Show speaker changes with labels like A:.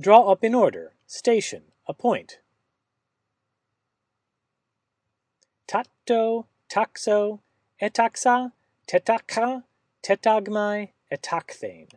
A: Draw up in order. Station. appoint. point. Tatto, taxo, etaxa, tetakra, tetagmai, etakthane.